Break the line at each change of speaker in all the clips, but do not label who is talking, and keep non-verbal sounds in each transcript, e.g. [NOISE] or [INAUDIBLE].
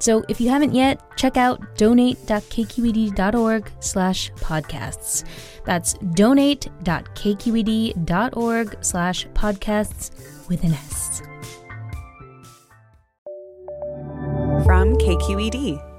So if you haven't yet, check out donate.kqed.org slash podcasts. That's donate.kqed.org slash podcasts with an S.
From KQED.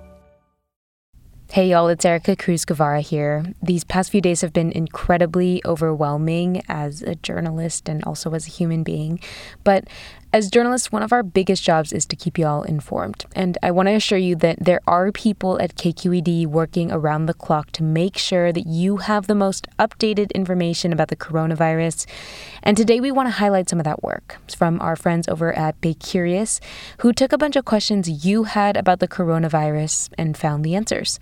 Hey y'all, it's Erica Cruz Guevara here. These past few days have been incredibly overwhelming as a journalist and also as a human being. But as journalists, one of our biggest jobs is to keep you all informed. And I want to assure you that there are people at KQED working around the clock to make sure that you have the most updated information about the coronavirus. And today we want to highlight some of that work from our friends over at Bay Curious, who took a bunch of questions you had about the coronavirus and found the answers.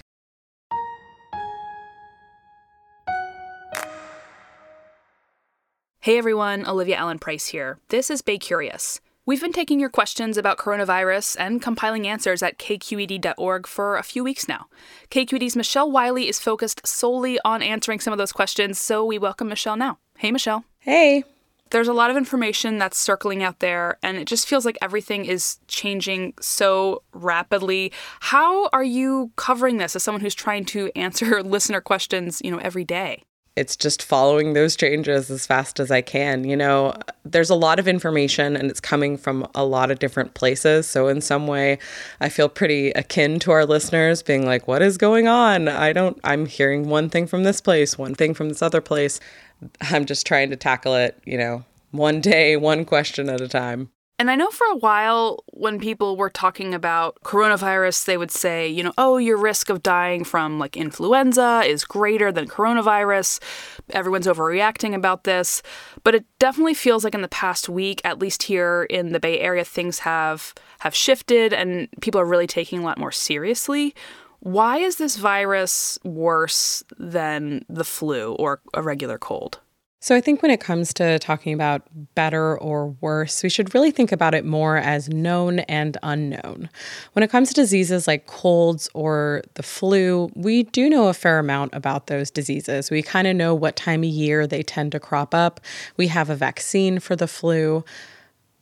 Hey everyone, Olivia Allen Price here. This is Bay Curious. We've been taking your questions about coronavirus and compiling answers at kqed.org for a few weeks now. KQED's Michelle Wiley is focused solely on answering some of those questions, so we welcome Michelle now. Hey, Michelle.
Hey.
There's a lot of information that's circling out there, and it just feels like everything is changing so rapidly. How are you covering this as someone who's trying to answer [LAUGHS] listener questions, you know, every day?
It's just following those changes as fast as I can. You know, there's a lot of information and it's coming from a lot of different places. So, in some way, I feel pretty akin to our listeners being like, what is going on? I don't, I'm hearing one thing from this place, one thing from this other place. I'm just trying to tackle it, you know, one day, one question at a time.
And I know for a while when people were talking about coronavirus, they would say, you know, oh, your risk of dying from like influenza is greater than coronavirus. Everyone's overreacting about this. But it definitely feels like in the past week, at least here in the Bay Area, things have have shifted and people are really taking a lot more seriously. Why is this virus worse than the flu or a regular cold?
So, I think when it comes to talking about better or worse, we should really think about it more as known and unknown. When it comes to diseases like colds or the flu, we do know a fair amount about those diseases. We kind of know what time of year they tend to crop up. We have a vaccine for the flu.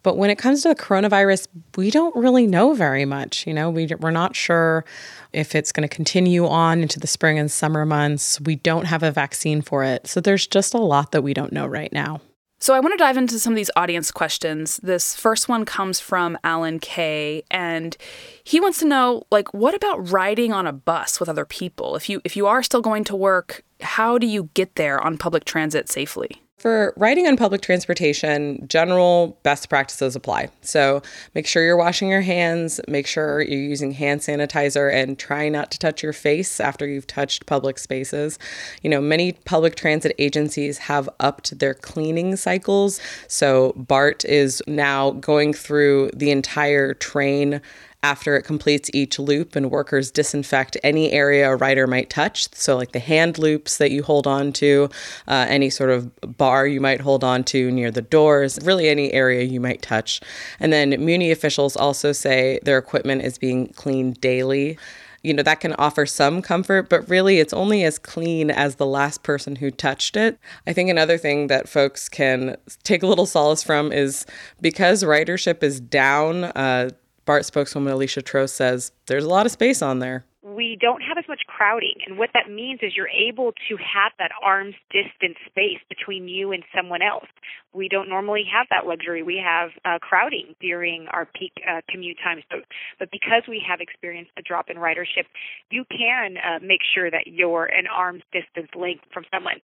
But when it comes to the coronavirus, we don't really know very much. You know, we, we're not sure if it's going to continue on into the spring and summer months. We don't have a vaccine for it. So there's just a lot that we don't know right now.
So I want to dive into some of these audience questions. This first one comes from Alan K and he wants to know like what about riding on a bus with other people? If you if you are still going to work, how do you get there on public transit safely?
For riding on public transportation, general best practices apply. So make sure you're washing your hands, make sure you're using hand sanitizer, and try not to touch your face after you've touched public spaces. You know, many public transit agencies have upped their cleaning cycles. So BART is now going through the entire train after it completes each loop, and workers disinfect any area a rider might touch. So, like the hand loops that you hold on to, uh, any sort of bar you might hold on to near the doors, really any area you might touch. And then Muni officials also say their equipment is being cleaned daily you know, that can offer some comfort, but really it's only as clean as the last person who touched it. I think another thing that folks can take a little solace from is because ridership is down, uh, BART spokeswoman Alicia Trost says there's a lot of space on there.
We don't have as much crowding. And what that means is you're able to have that arm's distance space between you and someone else. We don't normally have that luxury. We have uh, crowding during our peak uh, commute times. So, but because we have experienced a drop in ridership, you can uh, make sure that you're an arm's distance length from someone.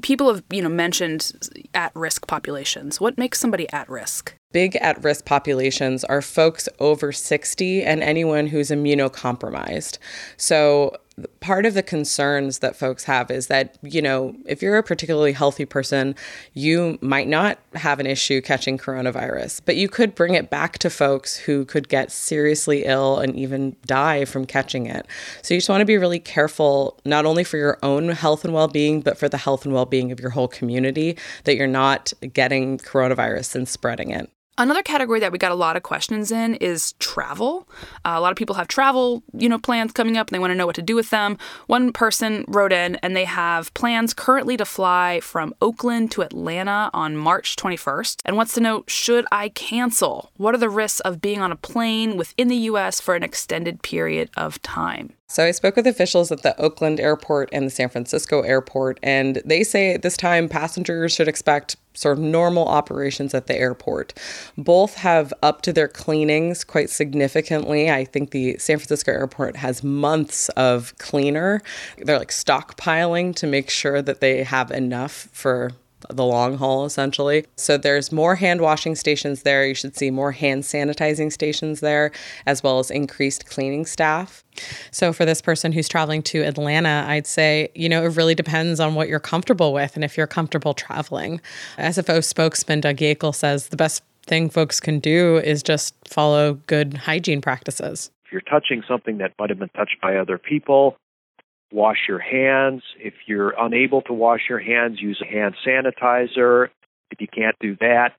People have, you know, mentioned at-risk populations. What makes somebody at risk?
Big at risk populations are folks over 60 and anyone who's immunocompromised. So, part of the concerns that folks have is that, you know, if you're a particularly healthy person, you might not have an issue catching coronavirus, but you could bring it back to folks who could get seriously ill and even die from catching it. So you just want to be really careful, not only for your own health and well being, but for the health and well being of your whole community, that you're not getting coronavirus and spreading it.
Another category that we got a lot of questions in is travel. Uh, a lot of people have travel, you know, plans coming up and they want to know what to do with them. One person wrote in and they have plans currently to fly from Oakland to Atlanta on March 21st and wants to know should I cancel? What are the risks of being on a plane within the US for an extended period of time?
So I spoke with officials at the Oakland airport and the San Francisco airport, and they say at this time passengers should expect sort of normal operations at the airport. Both have upped to their cleanings quite significantly. I think the San Francisco airport has months of cleaner. They're like stockpiling to make sure that they have enough for the long haul essentially. So there's more hand washing stations there. You should see more hand sanitizing stations there, as well as increased cleaning staff. So for this person who's traveling to Atlanta, I'd say, you know, it really depends on what you're comfortable with and if you're comfortable traveling. SFO spokesman Doug Yakel says the best thing folks can do is just follow good hygiene practices.
If you're touching something that might have been touched by other people, wash your hands. If you're unable to wash your hands, use a hand sanitizer. If you can't do that,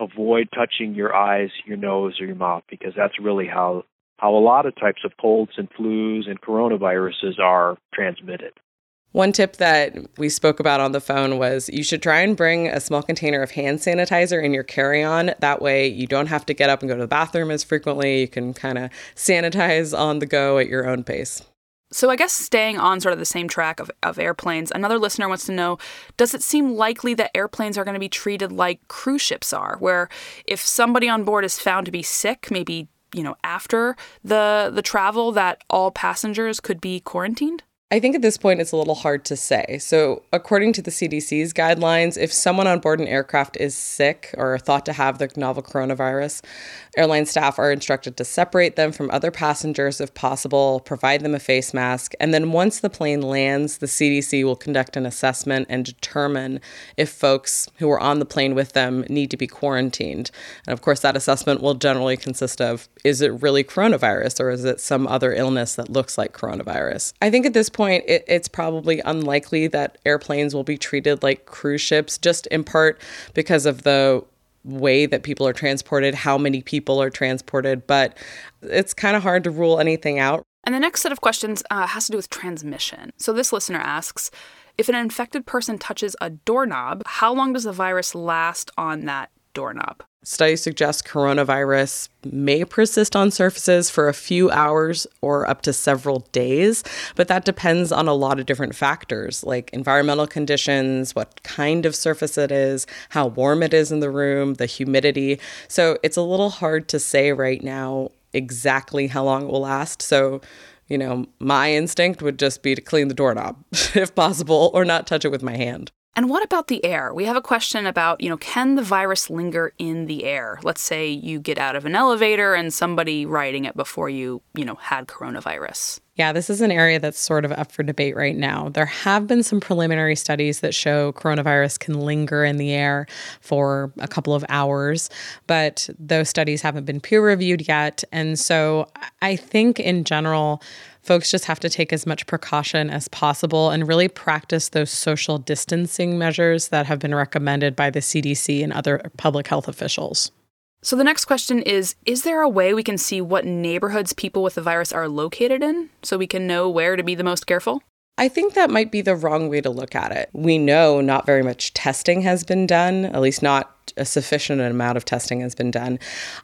avoid touching your eyes, your nose, or your mouth because that's really how how a lot of types of colds and flus and coronaviruses are transmitted.
One tip that we spoke about on the phone was you should try and bring a small container of hand sanitizer in your carry on. That way, you don't have to get up and go to the bathroom as frequently. You can kind of sanitize on the go at your own pace.
So, I guess staying on sort of the same track of, of airplanes, another listener wants to know Does it seem likely that airplanes are going to be treated like cruise ships are, where if somebody on board is found to be sick, maybe you know after the the travel, that all passengers could be quarantined?
I think at this point it's a little hard to say. So, according to the CDC's guidelines, if someone on board an aircraft is sick or thought to have the novel coronavirus, airline staff are instructed to separate them from other passengers if possible, provide them a face mask, and then once the plane lands, the CDC will conduct an assessment and determine if folks who are on the plane with them need to be quarantined. And of course, that assessment will generally consist of is it really coronavirus or is it some other illness that looks like coronavirus? I think at this point, point, it, it's probably unlikely that airplanes will be treated like cruise ships, just in part because of the way that people are transported, how many people are transported. But it's kind of hard to rule anything out.
And the next set of questions uh, has to do with transmission. So this listener asks, if an infected person touches a doorknob, how long does the virus last on that doorknob?
Studies suggest coronavirus may persist on surfaces for a few hours or up to several days, but that depends on a lot of different factors like environmental conditions, what kind of surface it is, how warm it is in the room, the humidity. So it's a little hard to say right now exactly how long it will last. So, you know, my instinct would just be to clean the doorknob [LAUGHS] if possible or not touch it with my hand.
And what about the air? We have a question about, you know, can the virus linger in the air? Let's say you get out of an elevator and somebody riding it before you, you know, had coronavirus.
Yeah, this is an area that's sort of up for debate right now. There have been some preliminary studies that show coronavirus can linger in the air for a couple of hours, but those studies haven't been peer reviewed yet. And so I think in general, folks just have to take as much precaution as possible and really practice those social distancing measures that have been recommended by the CDC and other public health officials.
So the next question is Is there a way we can see what neighborhoods people with the virus are located in so we can know where to be the most careful?
I think that might be the wrong way to look at it. We know not very much testing has been done, at least not a sufficient amount of testing has been done.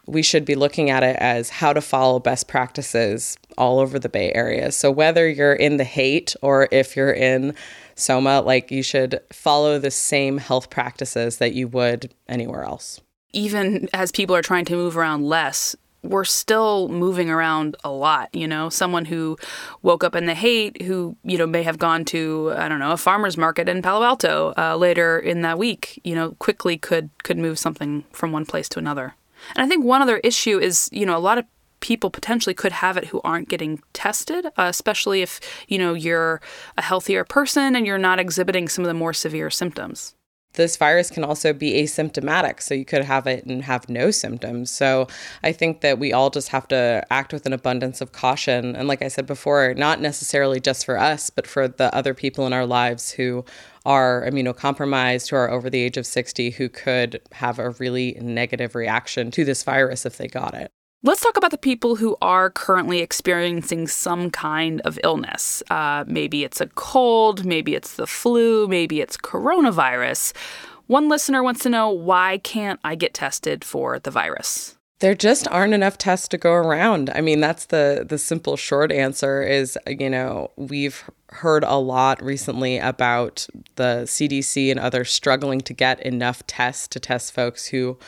We should be looking at it as how to follow best practices all over the Bay Area. So whether you're in the Haight or if you're in Soma, like you should follow the same health practices that you would anywhere else.
Even as people are trying to move around less, we're still moving around a lot, you know. Someone who woke up in the Haight, who you know may have gone to I don't know a farmers market in Palo Alto uh, later in that week, you know, quickly could could move something from one place to another. And I think one other issue is you know a lot of people potentially could have it who aren't getting tested, uh, especially if, you know, you're a healthier person and you're not exhibiting some of the more severe symptoms
this virus can also be asymptomatic. So you could have it and have no symptoms. So I think that we all just have to act with an abundance of caution. And like I said before, not necessarily just for us, but for the other people in our lives who are immunocompromised, who are over the age of 60, who could have a really negative reaction to this virus if they got it.
Let's talk about the people who are currently experiencing some kind of illness. Uh, maybe it's a cold, maybe it's the flu, maybe it's coronavirus. One listener wants to know why can't I get tested for the virus?
There just aren't enough tests to go around. I mean, that's the the simple short answer is, you know, we've heard a lot recently about the CDC and others struggling to get enough tests to test folks who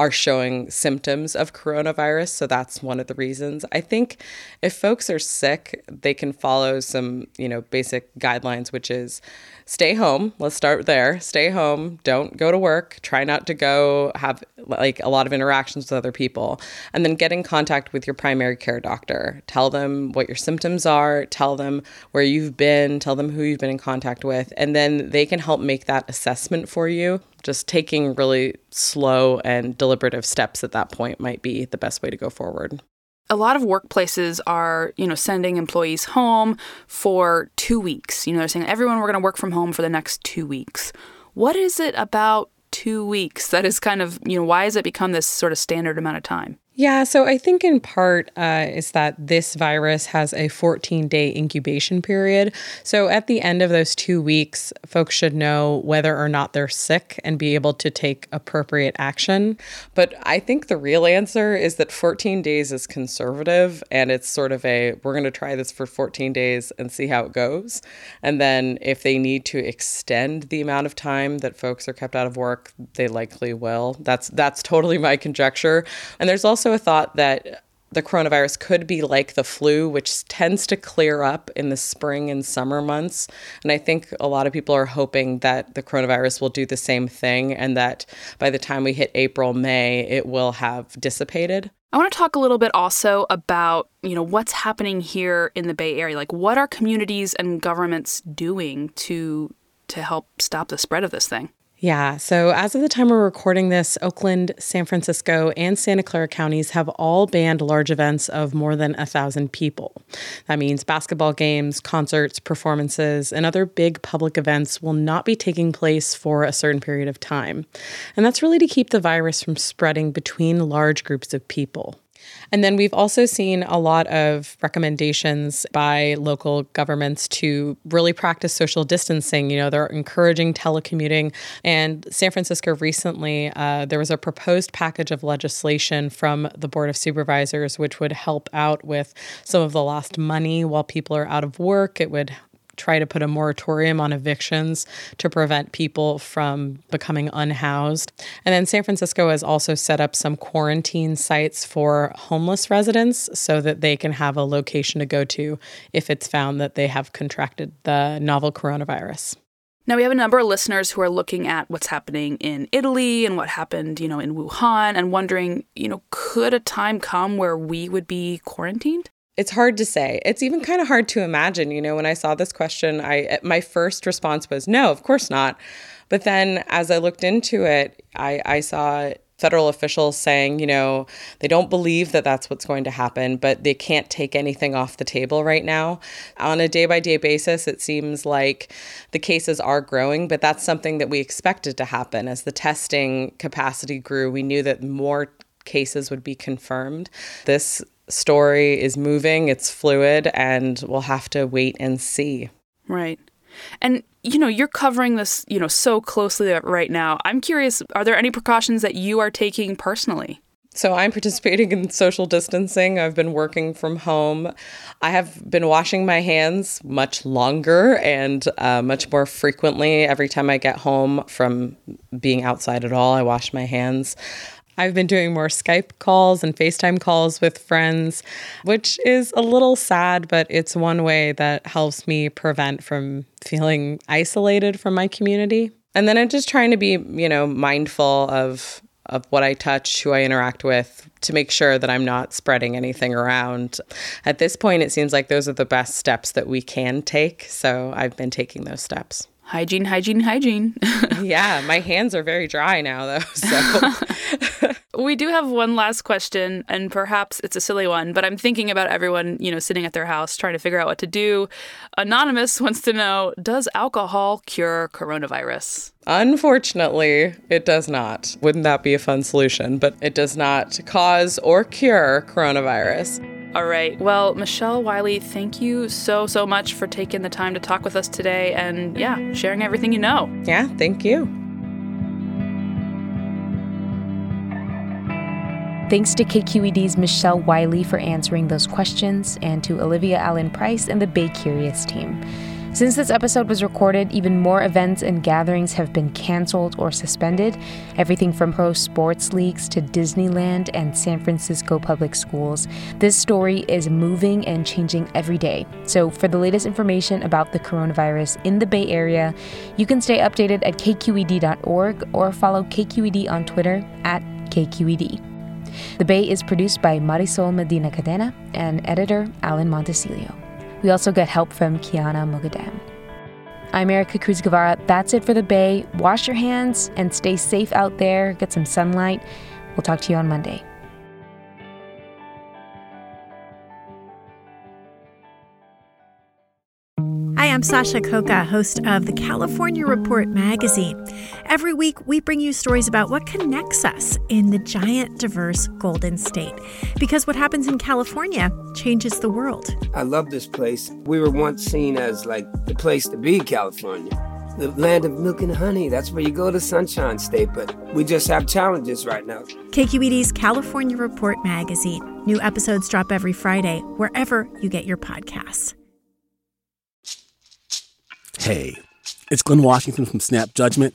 are showing symptoms of coronavirus. So that's one of the reasons. I think if folks are sick, they can follow some, you know, basic guidelines, which is stay home. Let's start there. Stay home. Don't go to work. Try not to go have like a lot of interactions with other people. And then get in contact with your primary care doctor. Tell them what your symptoms are. Tell them where you've been. Tell them who you've been in contact with. And then they can help make that assessment for you. Just taking really slow and deliberative steps at that point might be the best way to go forward
a lot of workplaces are, you know, sending employees home for two weeks. You know, they're saying everyone we're going to work from home for the next two weeks. What is it about two weeks that is kind of, you know, why has it become this sort of standard amount of time?
Yeah, so I think in part uh, is that this virus has a 14 day incubation period. So at the end of those two weeks, folks should know whether or not they're sick and be able to take appropriate action. But I think the real answer is that 14 days is conservative and it's sort of a we're going to try this for 14 days and see how it goes. And then if they need to extend the amount of time that folks are kept out of work, they likely will. That's that's totally my conjecture. And there's also also a thought that the coronavirus could be like the flu, which tends to clear up in the spring and summer months. And I think a lot of people are hoping that the coronavirus will do the same thing and that by the time we hit April, May, it will have dissipated.
I want to talk a little bit also about, you know, what's happening here in the Bay Area. Like what are communities and governments doing to to help stop the spread of this thing?
Yeah. So, as of the time we're recording this, Oakland, San Francisco, and Santa Clara counties have all banned large events of more than a thousand people. That means basketball games, concerts, performances, and other big public events will not be taking place for a certain period of time. And that's really to keep the virus from spreading between large groups of people. And then we've also seen a lot of recommendations by local governments to really practice social distancing. You know, they're encouraging telecommuting. And San Francisco recently, uh, there was a proposed package of legislation from the Board of Supervisors, which would help out with some of the lost money while people are out of work. It would try to put a moratorium on evictions to prevent people from becoming unhoused. And then San Francisco has also set up some quarantine sites for homeless residents so that they can have a location to go to if it's found that they have contracted the novel coronavirus.
Now we have a number of listeners who are looking at what's happening in Italy and what happened, you know, in Wuhan and wondering, you know, could a time come where we would be quarantined?
It's hard to say. It's even kind of hard to imagine. You know, when I saw this question, I eh, my first response was no, of course not. But then as I looked into it, I, I saw federal officials saying, you know, they don't believe that that's what's going to happen, but they can't take anything off the table right now. On a day by day basis, it seems like the cases are growing, but that's something that we expected to happen. As the testing capacity grew, we knew that more cases would be confirmed. This story is moving, it's fluid, and we'll have to wait and see.
Right. And you know, you're covering this, you know, so closely right now. I'm curious, are there any precautions that you are taking personally?
So I'm participating in social distancing. I've been working from home. I have been washing my hands much longer and uh, much more frequently. Every time I get home from being outside at all, I wash my hands. I've been doing more Skype calls and FaceTime calls with friends, which is a little sad, but it's one way that helps me prevent from feeling isolated from my community. And then I'm just trying to be, you know, mindful of of what I touch, who I interact with, to make sure that I'm not spreading anything around. At this point, it seems like those are the best steps that we can take. So I've been taking those steps.
Hygiene, hygiene, hygiene. [LAUGHS]
yeah, my hands are very dry now, though. [LAUGHS] So [LAUGHS]
we do have one last question, and perhaps it's a silly one, but I'm thinking about everyone, you know, sitting at their house trying to figure out what to do. Anonymous wants to know Does alcohol cure coronavirus?
Unfortunately, it does not. Wouldn't that be a fun solution? But it does not cause or cure coronavirus.
All right. Well, Michelle Wiley, thank you so, so much for taking the time to talk with us today and, yeah, sharing everything you know.
Yeah, thank you.
Thanks to KQED's Michelle Wiley for answering those questions, and to Olivia Allen Price and the Bay Curious team. Since this episode was recorded, even more events and gatherings have been canceled or suspended. Everything from pro sports leagues to Disneyland and San Francisco public schools. This story is moving and changing every day. So, for the latest information about the coronavirus in the Bay Area, you can stay updated at kqed.org or follow KQED on Twitter at KQED. The Bay is produced by Marisol Medina Cadena and editor Alan Montecillo. We also get help from Kiana Mogadam. I'm Erica Cruz Guevara. That's it for the Bay. Wash your hands and stay safe out there. Get some sunlight. We'll talk to you on Monday.
Hi, I'm Sasha Khokha, host of the California Report magazine. Every week, we bring you stories about what connects us in the giant, diverse Golden State. Because what happens in California changes the world.
I love this place. We were once seen as like the place to be, California. The land of milk and honey. That's where you go to Sunshine State, but we just have challenges right now.
KQED's California Report magazine. New episodes drop every Friday, wherever you get your podcasts.
Hey, it's Glenn Washington from Snap Judgment.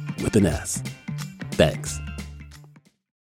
with an S. Thanks.